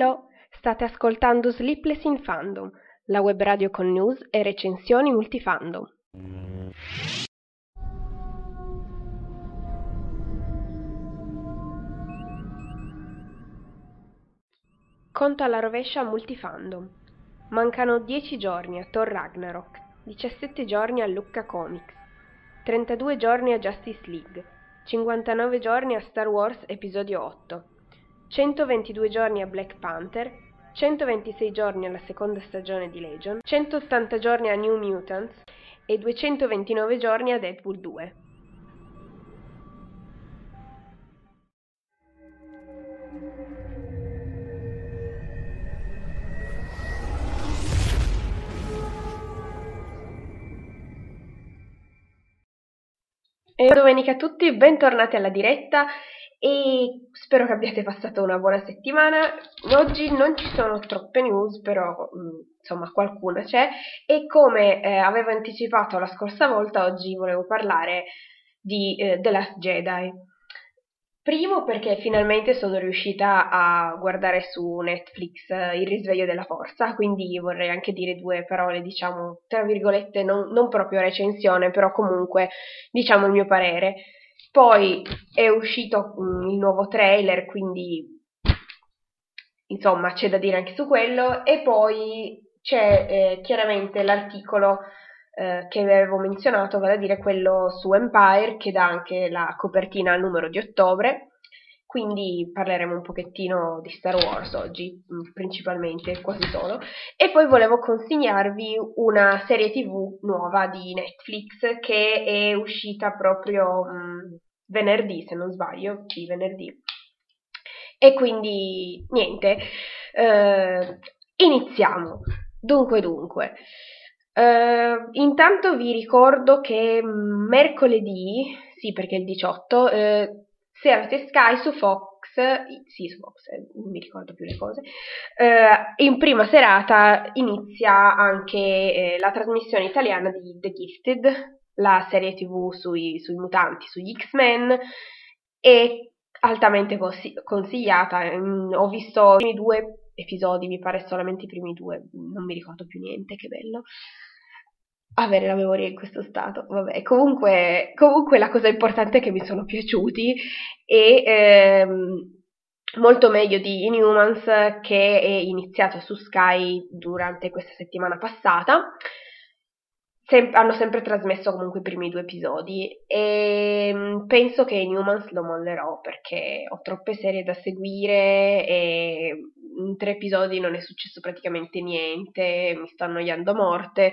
Hello, state ascoltando Sleepless in Fandom, la web radio con news e recensioni multifandom. Conto alla rovescia multifandom. Mancano 10 giorni a Thor Ragnarok, 17 giorni a Lucca Comics, 32 giorni a Justice League, 59 giorni a Star Wars Episodio 8, 122 giorni a Black Panther, 126 giorni alla seconda stagione di Legion, 180 giorni a New Mutants e 229 giorni a Deadpool 2. E domenica a tutti, bentornati alla diretta e spero che abbiate passato una buona settimana. Oggi non ci sono troppe news, però mm, insomma qualcuna c'è e come eh, avevo anticipato la scorsa volta, oggi volevo parlare di eh, The Last Jedi. Primo perché finalmente sono riuscita a guardare su Netflix eh, Il risveglio della forza, quindi vorrei anche dire due parole, diciamo, tra virgolette, non, non proprio recensione, però comunque diciamo il mio parere. Poi è uscito mm, il nuovo trailer, quindi insomma c'è da dire anche su quello. E poi c'è eh, chiaramente l'articolo eh, che avevo menzionato, vale a dire quello su Empire, che dà anche la copertina al numero di ottobre. Quindi parleremo un pochettino di Star Wars oggi, mm, principalmente, quasi solo. E poi volevo consigliarvi una serie tv nuova di Netflix che è uscita proprio mh, mm, venerdì, se non sbaglio, sì, venerdì. E quindi, niente, eh, iniziamo. Dunque, dunque. Uh, intanto vi ricordo che mercoledì, sì perché il 18, uh, se avete Sky su Fox, sì su Fox, eh, non mi ricordo più le cose, uh, in prima serata inizia anche eh, la trasmissione italiana di The Gifted, la serie tv sui, sui mutanti, sugli X-Men, è altamente consigliata. Mm, ho visto i primi due episodi, mi pare solamente i primi due, non mi ricordo più niente, che bello. Avere la memoria in questo stato, vabbè, comunque, comunque la cosa importante è che mi sono piaciuti e ehm, molto meglio di Inhumans che è iniziato su Sky durante questa settimana passata. Sem- hanno sempre trasmesso comunque i primi due episodi e mm, penso che Inhumans lo mollerò perché ho troppe serie da seguire e in tre episodi non è successo praticamente niente, mi sto annoiando a morte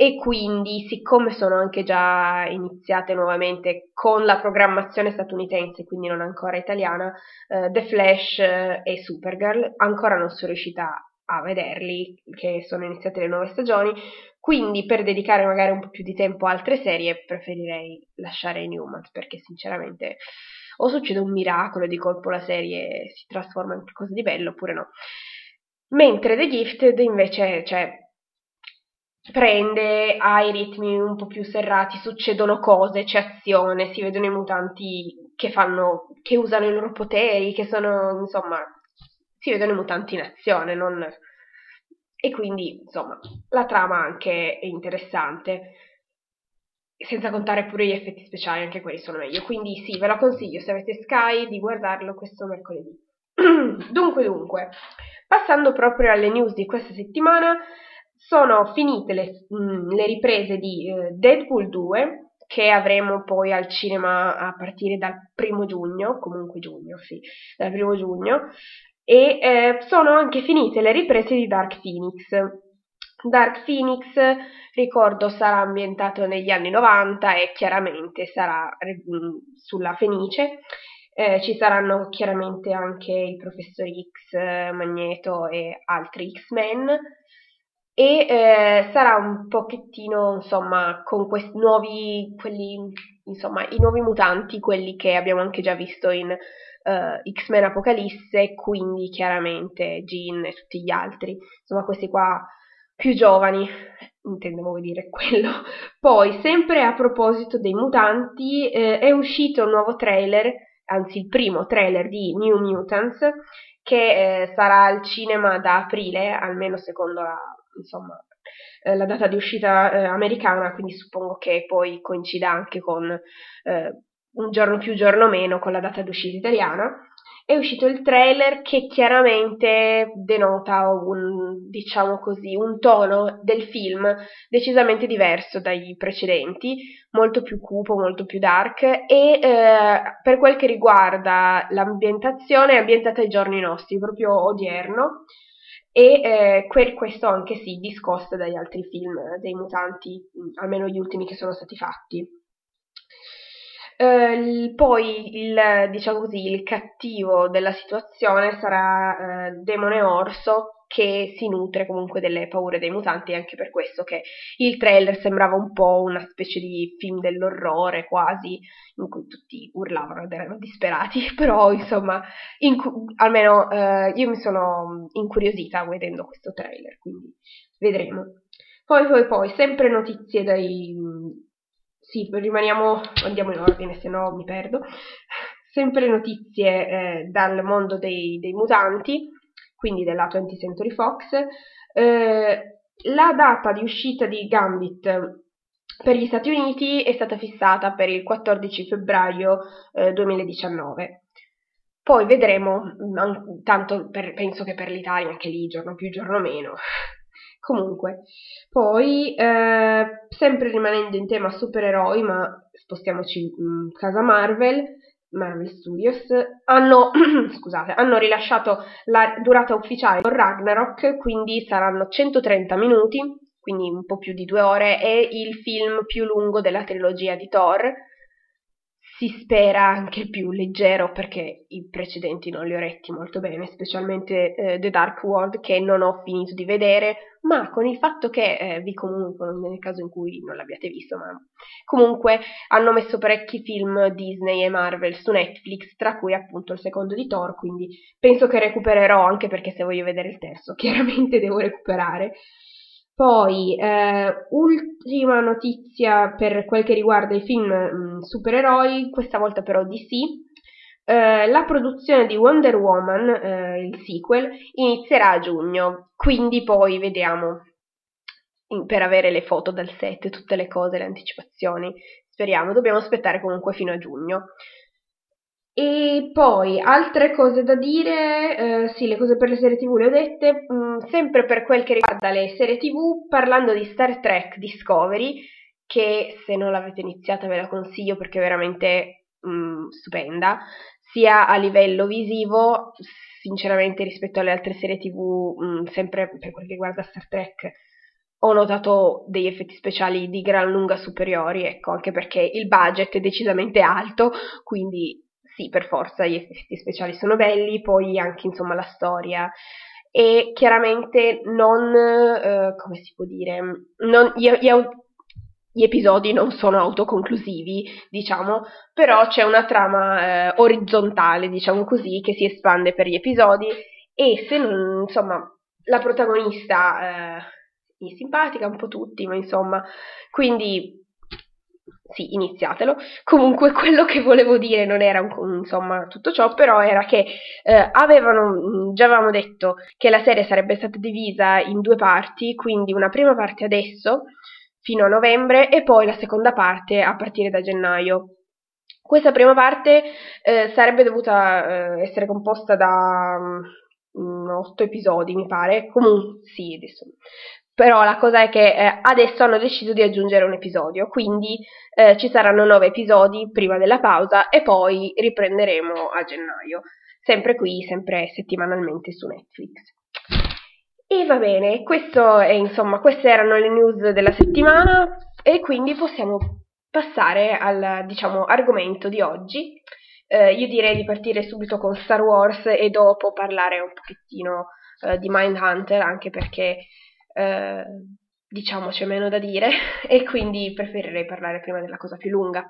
e quindi siccome sono anche già iniziate nuovamente con la programmazione statunitense, quindi non ancora italiana, uh, The Flash e Supergirl, ancora non sono riuscita a vederli, che sono iniziate le nuove stagioni, quindi per dedicare magari un po' più di tempo a altre serie preferirei lasciare Newman, perché sinceramente o succede un miracolo e di colpo la serie si trasforma in qualcosa di bello oppure no. Mentre The Gifted invece cioè, prende, ha i ritmi un po' più serrati, succedono cose, c'è azione, si vedono i mutanti che fanno, che usano i loro poteri, che sono, insomma, si vedono i mutanti in azione, non... E quindi, insomma, la trama anche è interessante senza contare pure gli effetti speciali, anche quelli sono meglio. Quindi sì, ve lo consiglio se avete Sky di guardarlo questo mercoledì. dunque, dunque, passando proprio alle news di questa settimana, sono finite le, mh, mm, le riprese di eh, Deadpool 2 che avremo poi al cinema a partire dal primo giugno, comunque giugno, sì, dal primo giugno, e eh, sono anche finite le riprese di Dark Phoenix. Dark Phoenix, ricordo, sarà ambientato negli anni 90 e chiaramente sarà mm, sulla Fenice. Eh, ci saranno chiaramente anche il professor X, Magneto e altri X-Men e eh, sarà un pochettino insomma con questi nuovi quelli insomma i nuovi mutanti quelli che abbiamo anche già visto in uh, X-Men Apocalisse quindi chiaramente Jean e tutti gli altri insomma questi qua più giovani, intendevo dire quello. Poi, sempre a proposito dei mutanti, eh, è uscito un nuovo trailer, anzi il primo trailer di New Mutants, che eh, sarà al cinema da aprile, almeno secondo la, insomma, eh, la data di uscita eh, americana, quindi suppongo che poi coincida anche con eh, un giorno più, giorno meno con la data di uscita italiana. È uscito il trailer che chiaramente denota un, diciamo così, un tono del film decisamente diverso dai precedenti, molto più cupo, molto più dark e eh, per quel che riguarda l'ambientazione è ambientata ai giorni nostri, proprio odierno e eh, que- questo anche sì discosta dagli altri film dei mutanti, almeno gli ultimi che sono stati fatti. Uh, poi il, diciamo così, il cattivo della situazione sarà uh, Demone Orso che si nutre comunque delle paure dei mutanti, anche per questo che il trailer sembrava un po' una specie di film dell'orrore quasi, in cui tutti urlavano ed erano disperati, però insomma, incu- almeno uh, io mi sono incuriosita vedendo questo trailer, quindi vedremo. Poi, poi, poi, sempre notizie dai, sì, rimaniamo, andiamo in ordine, se no mi perdo. Sempre notizie eh, dal mondo dei, dei, mutanti, quindi della 20th Century Fox. Eh, la data di uscita di Gambit per gli Stati Uniti è stata fissata per il 14 febbraio eh, 2019. Poi vedremo, tanto per, penso che per l'Italia anche lì giorno più giorno meno, Comunque, poi, eh, sempre rimanendo in tema supereroi, ma spostiamoci in casa Marvel, Marvel Studios, hanno, scusate, hanno rilasciato la durata ufficiale con Ragnarok, quindi saranno 130 minuti, quindi un po' più di due ore, è il film più lungo della trilogia di Thor, si spera anche più leggero perché i precedenti non li ho retti molto bene, specialmente eh, The Dark World che non ho finito di vedere, ma con il fatto che eh, vi comunque, nel caso in cui non l'abbiate visto, ma comunque hanno messo parecchi film Disney e Marvel su Netflix, tra cui appunto il secondo di Thor, quindi penso che recupererò anche perché se voglio vedere il terzo, chiaramente devo recuperare. Poi, eh, ultima notizia per quel che riguarda i film mh, mm, supereroi, questa volta però DC. Eh, la produzione di Wonder Woman, eh, il sequel, inizierà a giugno, quindi poi vediamo in, per avere le foto dal set, tutte le cose, le anticipazioni. Speriamo, dobbiamo aspettare comunque fino a giugno. E poi altre cose da dire, eh, sì, le cose per le serie TV le ho dette, mh, mm, sempre per quel che riguarda le serie TV, parlando di Star Trek Discovery, che se non l'avete iniziata ve la consiglio perché è veramente mh, mm, stupenda, sia a livello visivo, sinceramente rispetto alle altre serie TV, mh, mm, sempre per quel che riguarda Star Trek, ho notato degli effetti speciali di gran lunga superiori, ecco, anche perché il budget è decisamente alto, quindi sì, per forza gli effetti speciali sono belli, poi anche insomma la storia. E chiaramente non, eh, come si può dire, non, gli, gli, gli, episodi non sono autoconclusivi, diciamo, però c'è una trama eh, orizzontale, diciamo così, che si espande per gli episodi e se non, insomma, la protagonista eh, è simpatica un po' tutti, ma insomma, quindi sì, iniziatelo. Comunque quello che volevo dire non era insomma tutto ciò, però era che eh, avevano, mm, già avevamo detto che la serie sarebbe stata divisa in due parti, quindi una prima parte adesso, fino a novembre, e poi la seconda parte a partire da gennaio. Questa prima parte eh, sarebbe dovuta eh, essere composta da um, otto episodi, mi pare. Comunque, sì, adesso però la cosa è che eh, adesso hanno deciso di aggiungere un episodio, quindi eh, ci saranno nove episodi prima della pausa e poi riprenderemo a gennaio, sempre qui, sempre settimanalmente su Netflix. E va bene, questo è, insomma, queste erano le news della settimana e quindi possiamo passare al diciamo, argomento di oggi. Eh, io direi di partire subito con Star Wars e dopo parlare un pochettino eh, di Mindhunter, anche perché eh, diciamo c'è meno da dire e quindi preferirei parlare prima della cosa più lunga.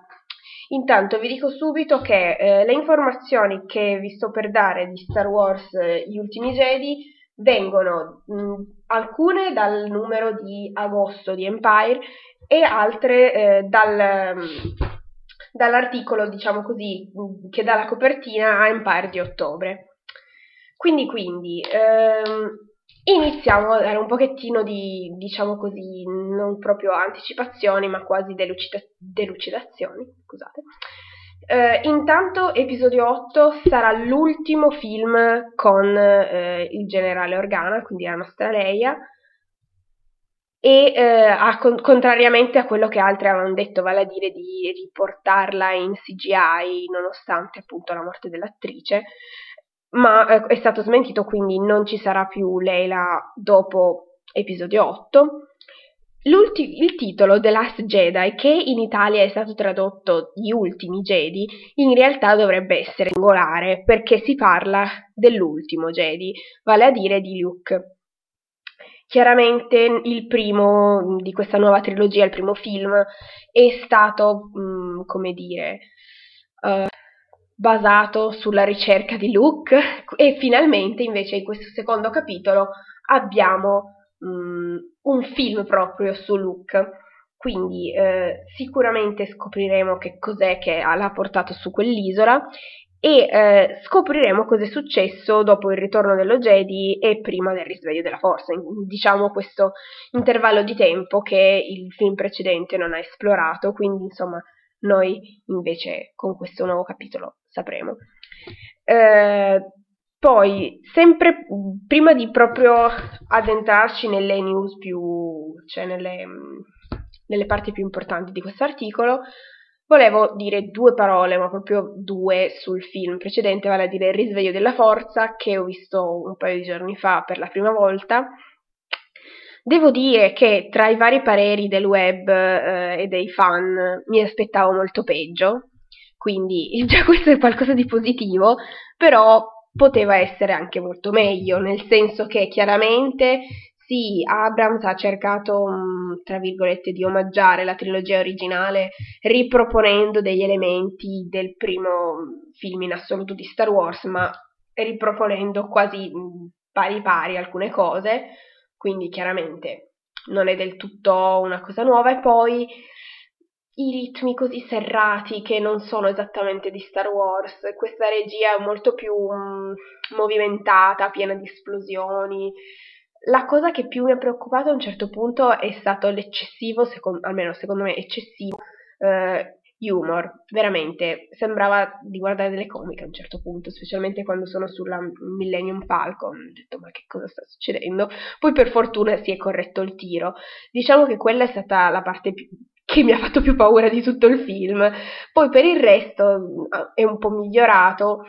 Intanto vi dico subito che eh, le informazioni che vi sto per dare di Star Wars eh, Gli ultimi Jedi vengono mh, alcune dal numero di agosto di Empire e altre eh, dal, dall'articolo, diciamo così, che dà la copertina a Empire di ottobre. Quindi, quindi, ehm, iniziamo a dare un pochettino di, diciamo così, non proprio anticipazioni, ma quasi delucida- delucidazioni, scusate. Eh, intanto, episodio 8 sarà l'ultimo film con eh, il generale Organa, quindi la nostra Leia, e eh, a, con, contrariamente a quello che altri avevano detto, vale a dire di riportarla in CGI nonostante appunto la morte dell'attrice, ma eh, è stato smentito, quindi non ci sarà più Leila dopo episodio 8. il titolo The Last Jedi, che in Italia è stato tradotto Gli ultimi Jedi, in realtà dovrebbe essere singolare perché si parla dell'ultimo Jedi, vale a dire di Luke. Chiaramente il primo di questa nuova trilogia, il primo film, è stato, mh, mm, come dire, uh, basato sulla ricerca di Luke e finalmente invece in questo secondo capitolo abbiamo mm, un film proprio su Luke. Quindi eh, sicuramente scopriremo che cos'è che l'ha portato su quell'isola e eh, scopriremo cosa è successo dopo il ritorno dello Jedi e prima del risveglio della Forza, diciamo questo intervallo di tempo che il film precedente non ha esplorato, quindi insomma noi invece con questo nuovo capitolo sapremo. Eh, poi, sempre prima di proprio addentrarci nelle news più, cioè nelle, nelle parti più importanti di questo articolo, volevo dire due parole, ma proprio due, sul film precedente, vale a dire Il risveglio della forza, che ho visto un paio di giorni fa per la prima volta. Devo dire che tra i vari pareri del web eh, e dei fan mi aspettavo molto peggio, quindi già questo è qualcosa di positivo, però poteva essere anche molto meglio, nel senso che chiaramente sì, Abrams ha cercato, mm, tra virgolette, di omaggiare la trilogia originale riproponendo degli elementi del primo film in assoluto di Star Wars, ma riproponendo quasi mm, pari pari alcune cose, quindi chiaramente non è del tutto una cosa nuova. E poi i ritmi così serrati che non sono esattamente di Star Wars, questa regia è molto più um, movimentata, piena di esplosioni, la cosa che più mi ha preoccupato a un certo punto è stato l'eccessivo, secondo, almeno secondo me eccessivo, eh, humor. Veramente, sembrava di guardare delle comiche a un certo punto, specialmente quando sono sulla Millennium Falcon. Ho detto, ma che cosa sta succedendo? Poi per fortuna si è corretto il tiro. Diciamo che quella è stata la parte più, che mi ha fatto più paura di tutto il film. Poi per il resto è un po' migliorato.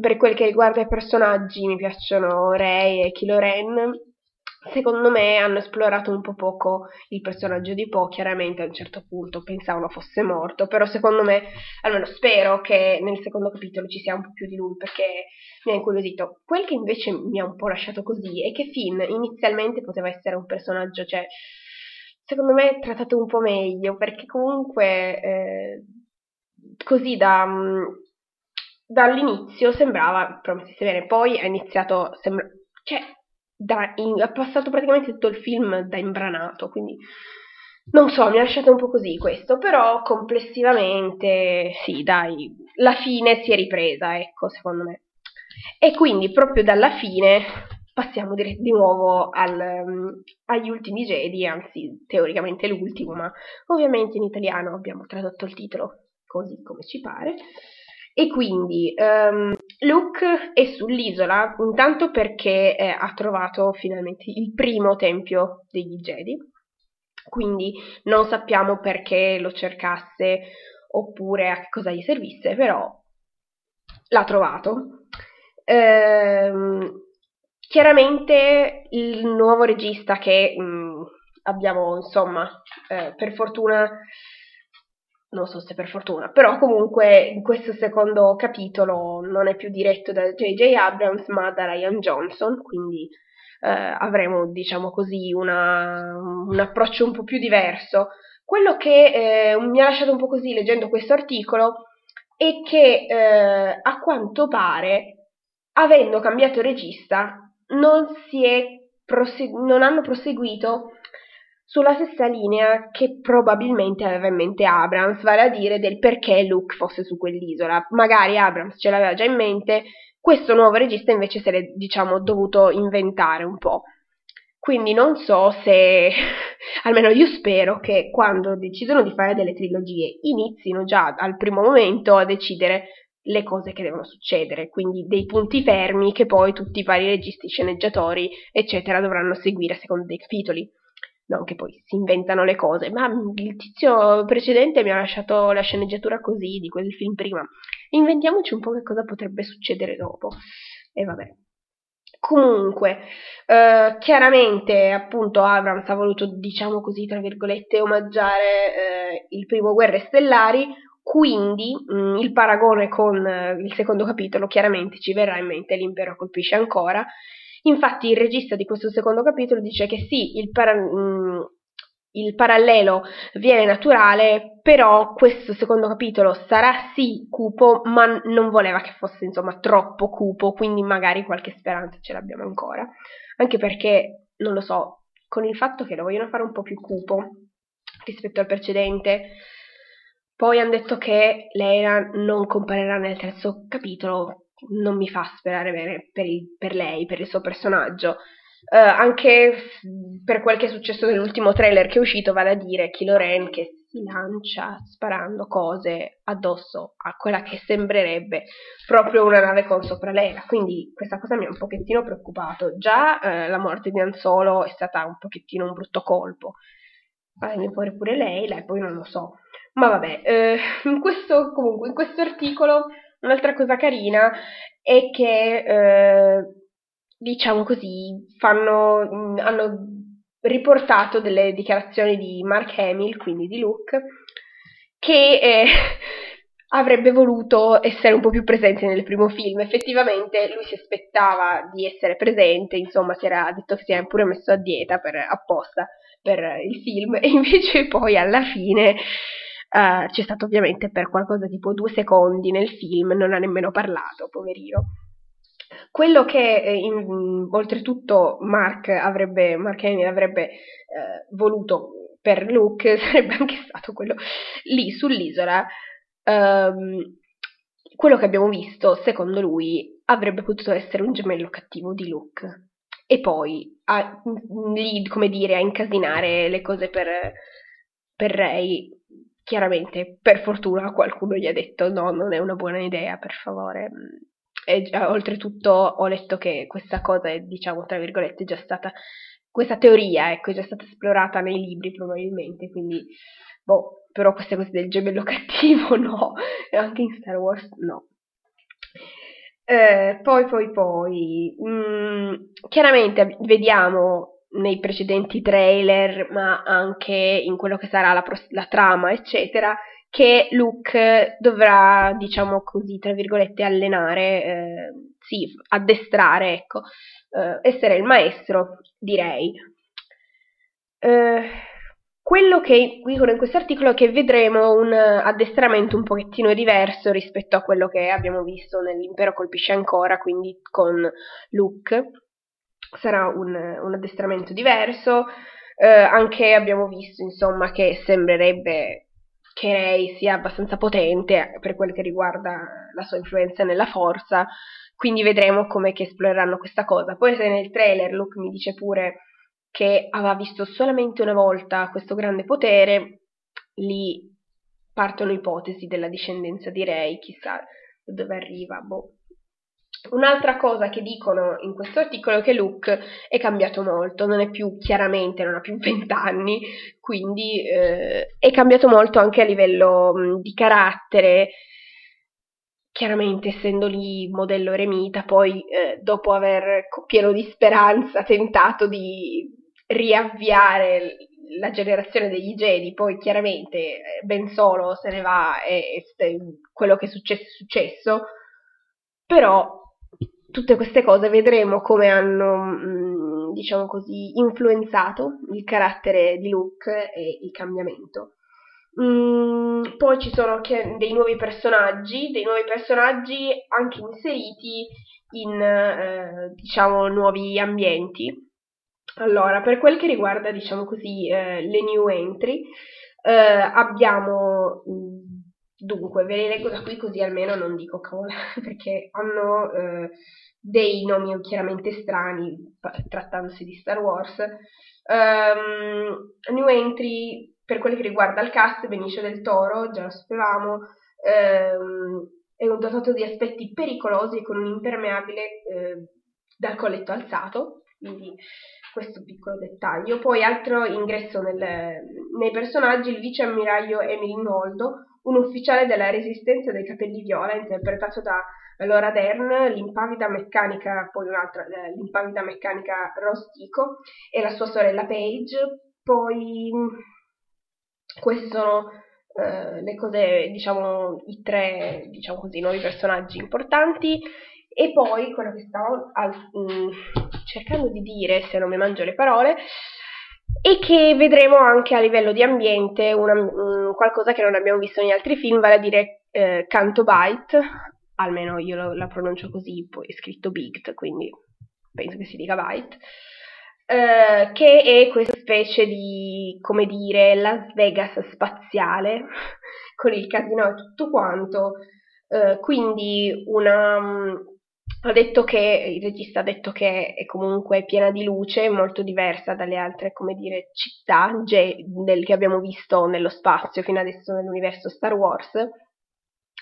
Per quel che riguarda i personaggi, mi piacciono Rey e Kylo Ren secondo me hanno esplorato un po' poco il personaggio di Po, chiaramente a un certo punto pensavano fosse morto, però secondo me, almeno spero che nel secondo capitolo ci sia un po' più di lui perché mi ha incuriosito. Quel che invece mi ha un po' lasciato così è che Finn inizialmente poteva essere un personaggio, cioè, secondo me trattato un po' meglio, perché comunque eh, così da... Dall'inizio sembrava promettesse bene, poi ha iniziato, sembra, cioè da, in, ha passato praticamente tutto il film da imbranato, quindi non so, mi ha lasciato un po' così questo, però complessivamente sì, dai, la fine si è ripresa, ecco, secondo me. E quindi proprio dalla fine passiamo di, di nuovo al, um, agli ultimi Jedi, anzi teoricamente l'ultimo, ma ovviamente in italiano abbiamo tradotto il titolo così come ci pare. E quindi um, Luke è sull'isola intanto perché eh, ha trovato finalmente il primo tempio degli Jedi, quindi non sappiamo perché lo cercasse oppure a che cosa gli servisse, però l'ha trovato. Ehm, chiaramente il nuovo regista che mh, mm, abbiamo, insomma, eh, per fortuna non so se per fortuna, però comunque in questo secondo capitolo non è più diretto da J.J. Abrams ma da Ryan Johnson, quindi eh, avremo diciamo così una, un approccio un po' più diverso. Quello che eh, mi ha lasciato un po' così leggendo questo articolo è che eh, a quanto pare, avendo cambiato regista, non, prosegu- non hanno proseguito sulla stessa linea che probabilmente aveva in mente Abrams, vale a dire del perché Luke fosse su quell'isola. Magari Abrams ce l'aveva già in mente, questo nuovo regista invece se l'è, diciamo, dovuto inventare un po'. Quindi non so se, almeno io spero che quando decidono di fare delle trilogie inizino già al primo momento a decidere le cose che devono succedere, quindi dei punti fermi che poi tutti i vari registi, sceneggiatori, eccetera, dovranno seguire secondo dei capitoli. Non che poi si inventano le cose, ma il tizio precedente mi ha lasciato la sceneggiatura così di quel film prima. Inventiamoci un po' che cosa potrebbe succedere dopo. E vabbè. Comunque, eh, chiaramente appunto Abrams ha voluto, diciamo così, tra virgolette, omaggiare eh, il primo Guerre Stellari, quindi mh, mm, il paragone con eh, il secondo capitolo chiaramente ci verrà in mente l'impero colpisce ancora. Infatti il regista di questo secondo capitolo dice che sì, il, para- mh, mm, il parallelo viene naturale, però questo secondo capitolo sarà sì cupo, ma non voleva che fosse insomma troppo cupo, quindi magari qualche speranza ce l'abbiamo ancora. Anche perché, non lo so, con il fatto che lo vogliono fare un po' più cupo rispetto al precedente, poi hanno detto che Leila non comparirà nel terzo capitolo, non mi fa sperare bene per, il, per lei, per il suo personaggio. Uh, anche per quel che è successo nell'ultimo trailer che è uscito, vale a dire Kylo Ren che si lancia sparando cose addosso a quella che sembrerebbe proprio una nave con sopra Leila. Quindi questa cosa mi ha un pochettino preoccupato. Già uh, la morte di Han Solo è stata un pochettino un brutto colpo. Fammi pure pure Leila e poi non lo so. Ma vabbè, eh, in questo, comunque, in questo articolo un'altra cosa carina è che, eh, diciamo così, fanno, mm, hanno riportato delle dichiarazioni di Mark Hamill, quindi di Luke, che eh, avrebbe voluto essere un po' più presente nel primo film. Effettivamente lui si aspettava di essere presente, insomma si era detto che si era pure messo a dieta per, apposta per il film e invece poi alla fine Uh, c'è stato ovviamente per qualcosa tipo due secondi nel film, non ha nemmeno parlato, poverino. Quello che eh, in, oltretutto Mark avrebbe, Mark Hamill avrebbe eh, voluto per Luke sarebbe anche stato quello lì sull'isola. Um, quello che abbiamo visto, secondo lui, avrebbe potuto essere un gemello cattivo di Luke. E poi a, lì, come dire, a incasinare le cose per, per Ray chiaramente, per fortuna, qualcuno gli ha detto no, non è una buona idea, per favore. E oltretutto ho letto che questa cosa è, diciamo, tra virgolette, già stata, questa teoria, ecco, è già stata esplorata nei libri probabilmente, quindi, boh, però queste cose del gemello cattivo no, e anche in Star Wars no. Eh, poi, poi, poi, mm, chiaramente vediamo nei precedenti trailer, ma anche in quello che sarà la, la trama, eccetera, che Luke dovrà, diciamo così, tra virgolette, allenare, eh, sì, addestrare, ecco, eh, essere il maestro, direi. Eh, quello che dicono in questo articolo è che vedremo un addestramento un pochettino diverso rispetto a quello che abbiamo visto nell'Impero colpisce ancora, quindi con Luke sarà un, un addestramento diverso. Eh, anche abbiamo visto, insomma, che sembrerebbe che Rey sia abbastanza potente per quel che riguarda la sua influenza nella forza, quindi vedremo come che esploreranno questa cosa. Poi se nel trailer Luke mi dice pure che aveva visto solamente una volta questo grande potere, lì partono ipotesi della discendenza di Rey, chissà da dove arriva, boh. Un'altra cosa che dicono in questo articolo è che Luke è cambiato molto, non è più chiaramente, non ha più 20 anni, quindi eh, è cambiato molto anche a livello mh, di carattere. Chiaramente, essendo lì modello eremita, poi eh, dopo aver pieno di speranza tentato di riavviare la generazione degli Jedi, poi chiaramente eh, Ben Solo se ne va e, e quello che è successo è successo, però tutte queste cose vedremo come hanno, mm, diciamo così, influenzato il carattere di Luke e il cambiamento. Mm, poi ci sono dei nuovi personaggi, dei nuovi personaggi anche inseriti in, eh, diciamo, nuovi ambienti. Allora, per quel che riguarda, diciamo così, eh, le new entry, eh, abbiamo mm, Dunque, ve le leggo da qui così almeno non dico cavolo, perché hanno eh, dei nomi chiaramente strani, trattandosi di Star Wars. Um, new entry per quello che riguarda il cast, Benicio del Toro, già lo sapevamo, um, è un dotato di aspetti pericolosi e con un impermeabile eh, dal colletto alzato, quindi questo piccolo dettaglio. Poi altro ingresso nel, nei personaggi, il vice ammiraglio Emily Noldo, un ufficiale della resistenza dei capelli viola, interpretato da Laura Dern, l'impavida meccanica, poi un'altra, eh, l'impavida meccanica Rostico e la sua sorella Paige. Poi queste sono eh, le cose, diciamo, i tre, diciamo così, nuovi personaggi importanti. E poi quello che stavo al, mh, cercando di dire, se non mi mangio le parole, e che vedremo anche a livello di ambiente una, um, qualcosa che non abbiamo visto negli altri film, vale a dire eh, Canto Bite, almeno io lo, la pronuncio così, poi è scritto Bigt, quindi penso che si dica Bite, eh, che è questa specie di, come dire, Las Vegas spaziale, con il casino e tutto quanto, eh, quindi una ha detto che, il regista ha detto che è comunque piena di luce, molto diversa dalle altre, come dire, città del, che abbiamo visto nello spazio fino adesso nell'universo Star Wars,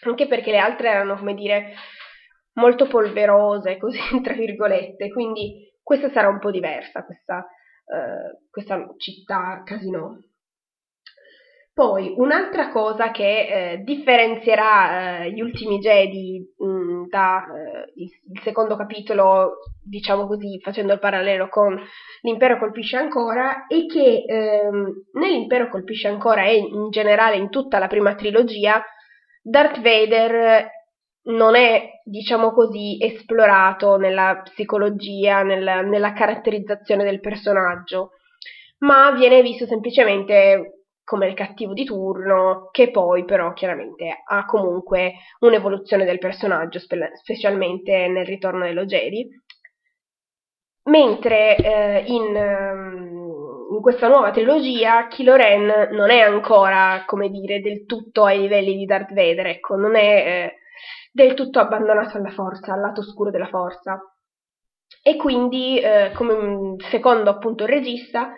anche perché le altre erano, come dire, molto polverose, così, tra virgolette, quindi questa sarà un po' diversa, questa, uh, questa città casino. Poi, un'altra cosa che eh, differenzierà eh, gli ultimi Jedi mh, da eh, secondo capitolo, diciamo così, facendo il parallelo con L'impero colpisce ancora, è che ehm, nell'Impero colpisce ancora e in generale in tutta la prima trilogia, Darth Vader non è, diciamo così, esplorato nella psicologia, nella, nella caratterizzazione del personaggio, ma viene visto semplicemente come il cattivo di turno, che poi però chiaramente ha comunque un'evoluzione del personaggio, spe- specialmente nel ritorno dello Jedi. Mentre eh, in, in, questa nuova trilogia Kylo Ren non è ancora, come dire, del tutto ai livelli di Darth Vader, ecco, non è eh, del tutto abbandonato alla forza, al lato oscuro della forza. E quindi, eh, come secondo appunto il regista,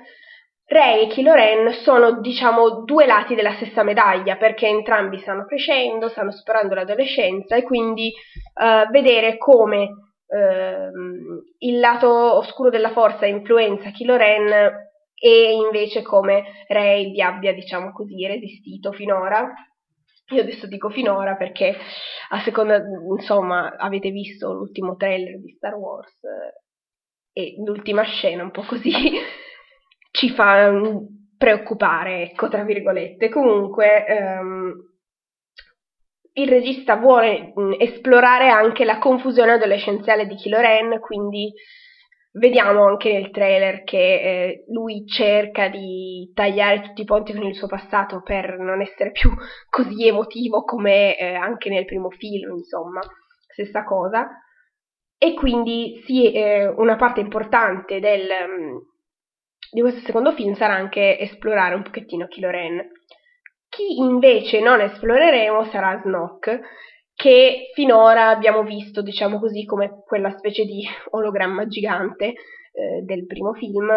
Rey e Kylo Ren sono, diciamo, due lati della stessa medaglia, perché entrambi stanno crescendo, stanno superando l'adolescenza e quindi uh, vedere come uh, il lato oscuro della forza influenza Kylo Ren e invece come Rey vi abbia, diciamo così, resistito finora. Io adesso dico finora perché a seconda, insomma, avete visto l'ultimo trailer di Star Wars eh, e l'ultima scena un po' così ci fa mm, preoccupare, ecco, tra virgolette. Comunque, ehm, il regista vuole mh, mm, esplorare anche la confusione adolescenziale di Kylo Ren, quindi vediamo anche nel trailer che eh, lui cerca di tagliare tutti i ponti con il suo passato per non essere più così emotivo come eh, anche nel primo film, insomma, stessa cosa. E quindi sì, eh, una parte importante del, mm, di questo secondo film sarà anche esplorare un pochettino Kylo Ren. Chi invece non esploreremo sarà Snoke, che finora abbiamo visto, diciamo così, come quella specie di ologramma gigante eh, del primo film.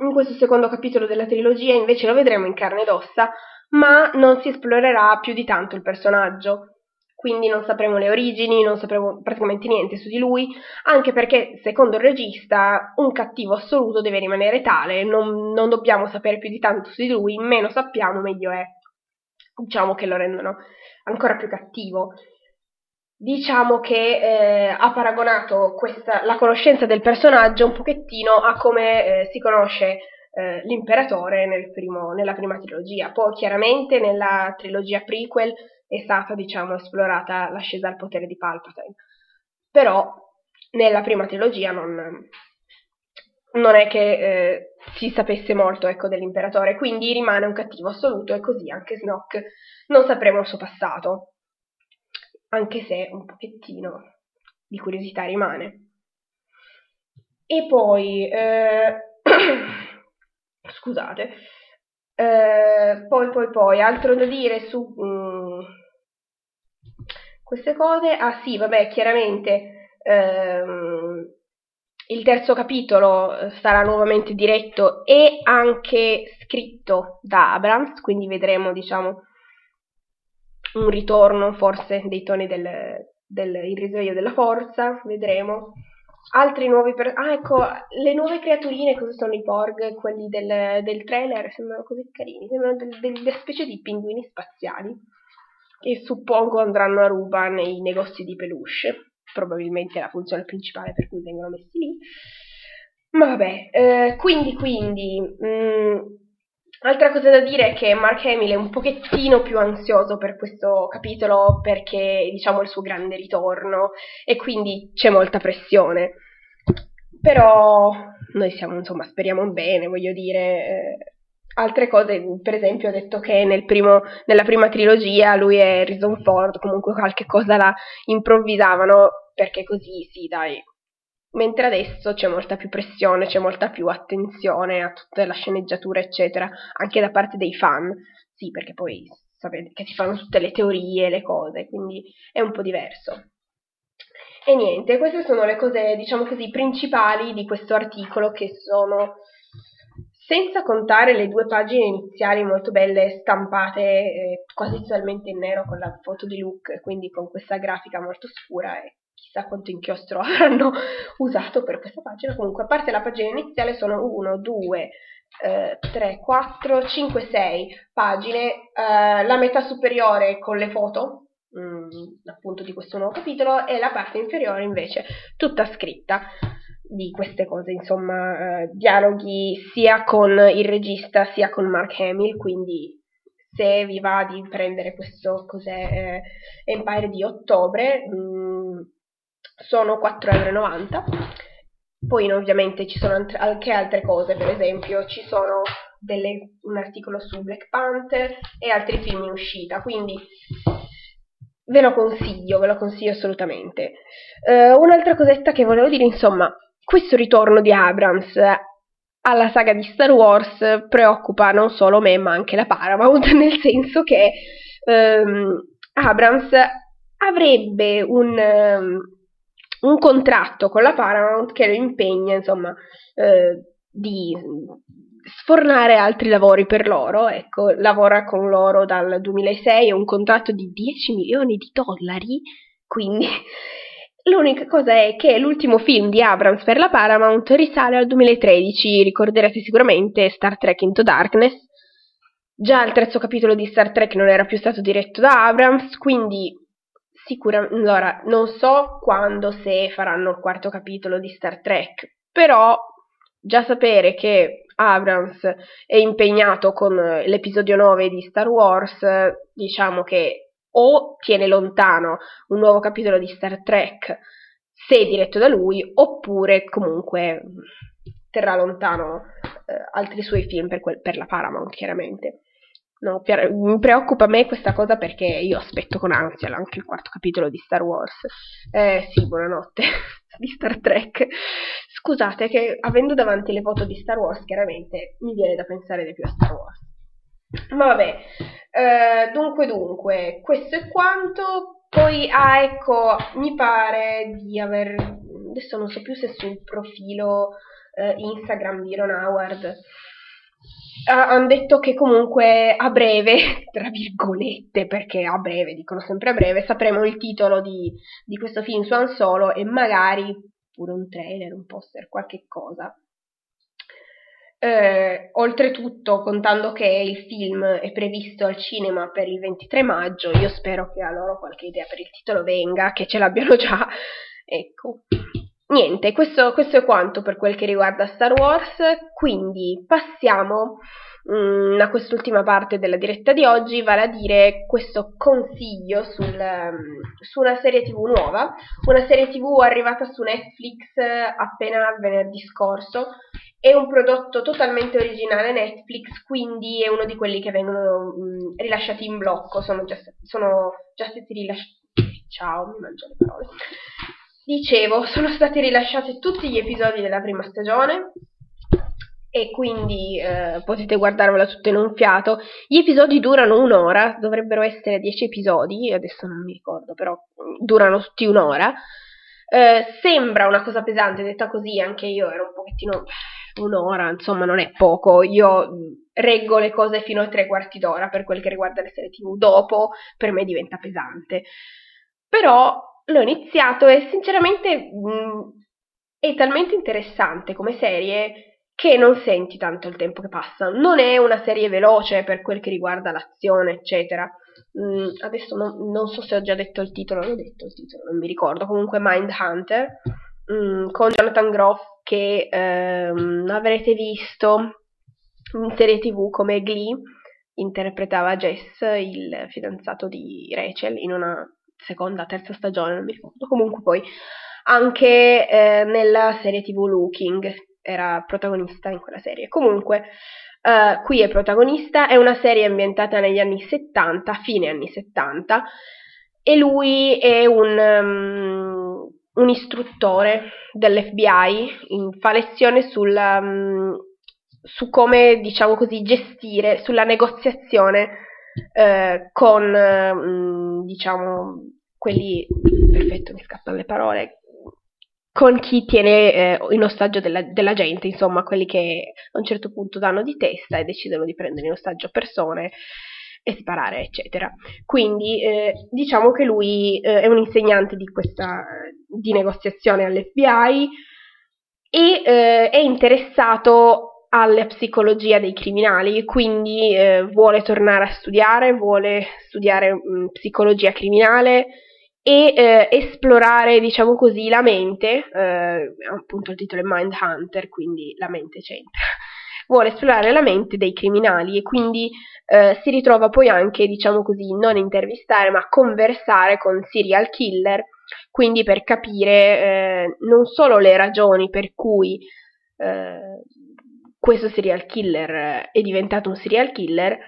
In questo secondo capitolo della trilogia invece lo vedremo in carne ed ossa, ma non si esplorerà più di tanto il personaggio quindi non sapremo le origini, non sapremo praticamente niente su di lui, anche perché, secondo il regista, un cattivo assoluto deve rimanere tale, non, non dobbiamo sapere più di tanto su di lui, meno sappiamo meglio è. Diciamo che lo rendono ancora più cattivo. Diciamo che eh, ha paragonato questa, la conoscenza del personaggio un pochettino a come eh, si conosce eh, l'imperatore nel primo, nella prima trilogia. Poi chiaramente nella trilogia prequel è stata, diciamo, esplorata l'ascesa al potere di Palpatine. Però nella prima trilogia non, non è che eh, si sapesse molto ecco, dell'imperatore, quindi rimane un cattivo assoluto e così anche Snoke non sapremo il suo passato, anche se un pochettino di curiosità rimane. E poi, eh, scusate, Eh, poi, poi, poi, altro da dire su mm, queste cose? Ah sì, vabbè, chiaramente ehm, il terzo capitolo eh, sarà nuovamente diretto e anche scritto da Abrams, quindi vedremo, diciamo, un ritorno forse dei toni del, del risveglio della forza, vedremo. Altri nuovi per... Ah, ecco, le nuove creaturine, cosa sono i Porg, quelli del, del trailer, sembrano così carini, sembrano del, delle specie di pinguini spaziali, che suppongo andranno a ruba nei negozi di peluche, probabilmente la funzione principale per cui vengono messi lì. Ma vabbè, eh, quindi, quindi, mh, mm, Altra cosa da dire è che Mark Hamill è un pochettino più ansioso per questo capitolo perché diciamo è il suo grande ritorno e quindi c'è molta pressione. Però noi siamo, insomma, speriamo bene, voglio dire. Eh, altre cose, per esempio, ho detto che nel primo, nella prima trilogia lui e Harrison Ford comunque qualche cosa la improvvisavano perché così, sì, dai, mentre adesso c'è molta più pressione, c'è molta più attenzione a tutta la sceneggiatura, eccetera, anche da parte dei fan. Sì, perché poi sapete che si fanno tutte le teorie, le cose, quindi è un po' diverso. E niente, queste sono le cose, diciamo così, principali di questo articolo che sono senza contare le due pagine iniziali molto belle stampate eh, quasi totalmente in nero con la foto di Luke, quindi con questa grafica molto scura e chissà quanto inchiostro avranno usato per questa pagina. Comunque, a parte la pagina iniziale, sono 1, 2, 3, 4, 5, 6 pagine. Eh, la metà superiore con le foto, mh, mm, appunto di questo nuovo capitolo, e la parte inferiore invece tutta scritta di queste cose, insomma, eh, dialoghi sia con il regista sia con Mark Hamill, quindi se vi va di prendere questo cos'è eh, Empire di ottobre, mh, mm, sono 4,90 euro. Poi ovviamente ci sono anche altre cose, per esempio ci sono delle, un articolo su Black Panther e altri film in uscita, quindi ve lo consiglio, ve lo consiglio assolutamente. Uh, un'altra cosetta che volevo dire, insomma, questo ritorno di Abrams alla saga di Star Wars preoccupa non solo me, ma anche la Paramount, nel senso che um, Abrams avrebbe un, um, un contratto con la Paramount che lo impegna, insomma, eh, di sfornare altri lavori per loro. Ecco, lavora con loro dal 2006, è un contratto di 10 milioni di dollari, quindi l'unica cosa è che l'ultimo film di Abrams per la Paramount risale al 2013, ricorderete sicuramente Star Trek Into Darkness. Già il terzo capitolo di Star Trek non era più stato diretto da Abrams, quindi Sicuramente, allora, non so quando, se faranno il quarto capitolo di Star Trek, però già sapere che Abrams è impegnato con l'episodio 9 di Star Wars, diciamo che o tiene lontano un nuovo capitolo di Star Trek se diretto da lui, oppure comunque terrà lontano eh, altri suoi film per, quel, per la Paramount, chiaramente. No, mi preoccupa a me questa cosa perché io aspetto con ansia anche il quarto capitolo di Star Wars. Eh sì, buonanotte, di Star Trek. Scusate che avendo davanti le foto di Star Wars chiaramente mi viene da pensare di più a Star Wars. Vabbè, eh, dunque dunque, questo è quanto. Poi, ah ecco, mi pare di aver... Adesso non so più se sul profilo eh, Instagram di Ron Howard hanno detto che comunque a breve, tra virgolette, perché a breve, dicono sempre a breve, sapremo il titolo di, di questo film su Han Solo e magari pure un trailer, un poster, qualche cosa. Eh, oltretutto, contando che il film è previsto al cinema per il 23 maggio, io spero che a loro qualche idea per il titolo venga, che ce l'abbiano già. Ecco. Niente, questo, questo, è quanto per quel che riguarda Star Wars, quindi passiamo mh, mm, a quest'ultima parte della diretta di oggi, vale a dire questo consiglio sul, um, su una serie tv nuova, una serie tv arrivata su Netflix appena venerdì scorso, è un prodotto totalmente originale Netflix, quindi è uno di quelli che vengono mh, rilasciati in blocco, sono già, sono già stati rilasciati... Ciao, mi mangio le parole Dicevo, sono stati rilasciati tutti gli episodi della prima stagione e quindi eh, potete guardarvela tutta in un fiato. Gli episodi durano un'ora, dovrebbero essere 10 episodi, adesso non mi ricordo, però durano tutti un'ora. Eh, sembra una cosa pesante, detta così, anche io ero un pochettino un'ora, insomma, non è poco. Io reggo le cose fino a tre quarti d'ora per quel che riguarda le serie TV. Dopo, per me diventa pesante. Però l'ho iniziato e sinceramente mh, è talmente interessante come serie che non senti tanto il tempo che passa. Non è una serie veloce per quel che riguarda l'azione, eccetera. Mm, adesso non, non, so se ho già detto il titolo, non ho detto il titolo, non mi ricordo. Comunque Mindhunter mm, con Jonathan Groff che ehm, avrete visto in serie tv come Glee interpretava Jess, il fidanzato di Rachel, in una seconda, terza stagione, non mi ricordo. Comunque poi anche eh, nella serie tv Looking, era protagonista in quella serie. Comunque, uh, qui è protagonista, è una serie ambientata negli anni 70, fine anni 70, e lui è un, um, un istruttore dell'FBI, fa lezione sulla, um, su come, diciamo così, gestire, sulla negoziazione uh, con, um, diciamo, quelli, perfetto, mi scappano le parole, con chi tiene eh, in ostaggio della, della, gente, insomma, quelli che a un certo punto danno di testa e decidono di prendere in ostaggio persone e sparare, eccetera. Quindi eh, diciamo che lui eh, è un insegnante di questa di negoziazione all'FBI e eh, è interessato alla psicologia dei criminali, quindi eh, vuole tornare a studiare, vuole studiare mh, mm, psicologia criminale e eh, esplorare, diciamo così, la mente, eh, appunto il titolo è Mind Hunter, quindi la mente c'entra, vuole esplorare la mente dei criminali e quindi eh, si ritrova poi anche, diciamo così, non intervistare ma conversare con serial killer, quindi per capire eh, non solo le ragioni per cui eh, questo serial killer è diventato un serial killer,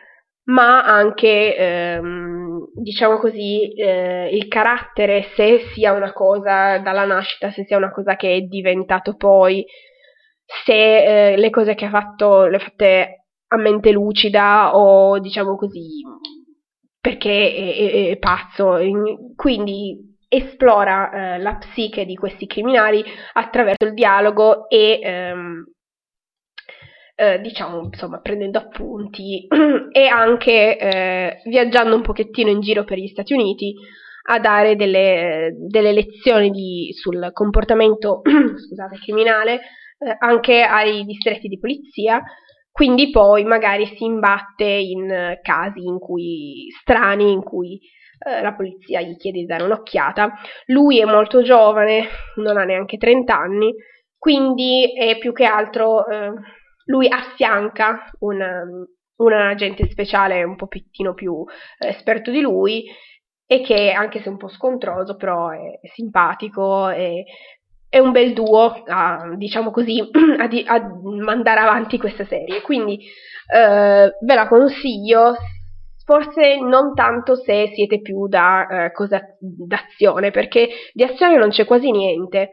ma anche, ehm, diciamo così, eh, il carattere, se sia una cosa dalla nascita, se sia una cosa che è diventato poi, se eh, le cose che ha fatto le ha fatte a mente lucida o diciamo così perché è, è, è pazzo. Quindi esplora eh, la psiche di questi criminali attraverso il dialogo e ehm, eh, diciamo, insomma, prendendo appunti e anche eh, viaggiando un pochettino in giro per gli Stati Uniti a dare delle, delle lezioni di, sul comportamento scusate, criminale eh, anche ai distretti di polizia, quindi poi magari si imbatte in casi in cui, strani in cui eh, la polizia gli chiede di dare un'occhiata. Lui è molto giovane, non ha neanche 30 anni, quindi è più che altro eh, lui affianca un, un agente speciale un pochettino più eh, esperto di lui e che anche se un po' scontroso però è simpatico e è un bel duo a, diciamo così a, di, a, mandare avanti questa serie quindi eh, ve la consiglio forse non tanto se siete più da eh, cosa d'azione perché di azione non c'è quasi niente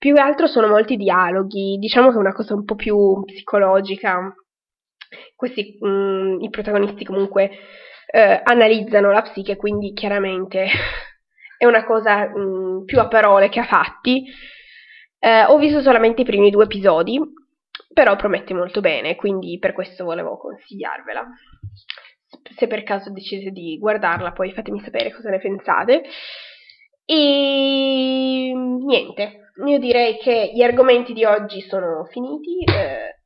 più che altro sono molti dialoghi, diciamo che è una cosa un po' più psicologica. Questi, mh, mm, i protagonisti comunque eh, analizzano la psiche, quindi chiaramente è una cosa mh, mm, più a parole che a fatti. Eh, ho visto solamente i primi due episodi, però promette molto bene, quindi per questo volevo consigliarvela. Se per caso decidete di guardarla, poi fatemi sapere cosa ne pensate. E niente, io direi che gli argomenti di oggi sono finiti. Eh,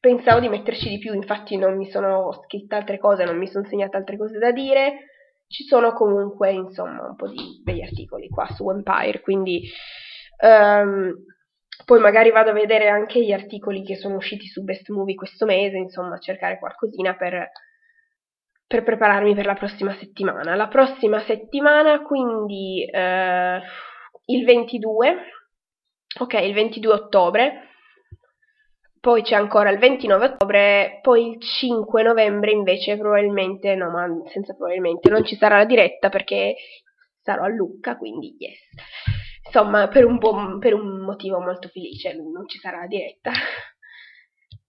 pensavo di metterci di più, infatti non mi sono scritta altre cose, non mi sono segnata altre cose da dire. Ci sono comunque, insomma, un po' di begli articoli qua su Empire, quindi um, poi magari vado a vedere anche gli articoli che sono usciti su Best Movie questo mese, insomma, cercare qualcosina per, per prepararmi per la prossima settimana. La prossima settimana, quindi uh, il 22 ok, il 22 ottobre, poi c'è ancora il 29 ottobre, poi il 5 novembre invece probabilmente, no ma senza probabilmente, non ci sarà la diretta perché sarò a Lucca, quindi yes. Insomma, per un, buon, per un motivo molto felice non ci sarà la diretta.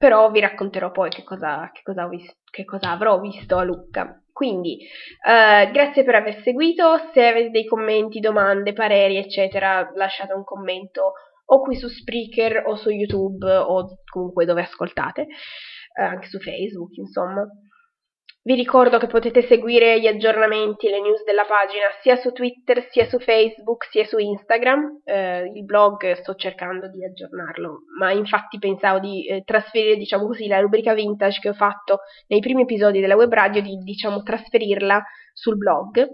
però vi racconterò poi che cosa, che cosa, visto, che cosa avrò visto a Lucca. Quindi, eh, grazie per aver seguito, se avete dei commenti, domande, pareri, eccetera, lasciate un commento o qui su Spreaker o su YouTube o comunque dove ascoltate, eh, anche su Facebook, insomma. Vi ricordo che potete seguire gli aggiornamenti, le news della pagina sia su Twitter, sia su Facebook, sia su Instagram. Eh, il blog sto cercando di aggiornarlo, ma infatti pensavo di eh, trasferire, diciamo così, la rubrica vintage che ho fatto nei primi episodi della web radio, di diciamo trasferirla sul blog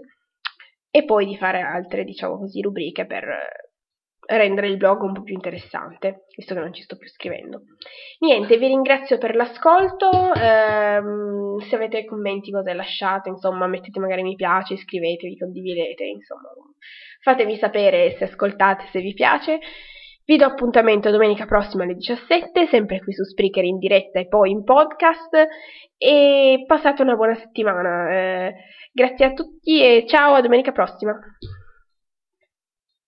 e poi di fare altre, diciamo così, rubriche per rendere il blog un po' più interessante, visto che non ci sto più scrivendo. Niente, vi ringrazio per l'ascolto, ehm, se avete commenti cose lasciate, insomma mettete magari mi piace, iscrivetevi, condividete, insomma fatemi sapere se ascoltate, se vi piace. Vi do appuntamento domenica prossima alle 17, sempre qui su Spreaker in diretta e poi in podcast e passate una buona settimana. Eh, grazie a tutti e ciao, a domenica prossima.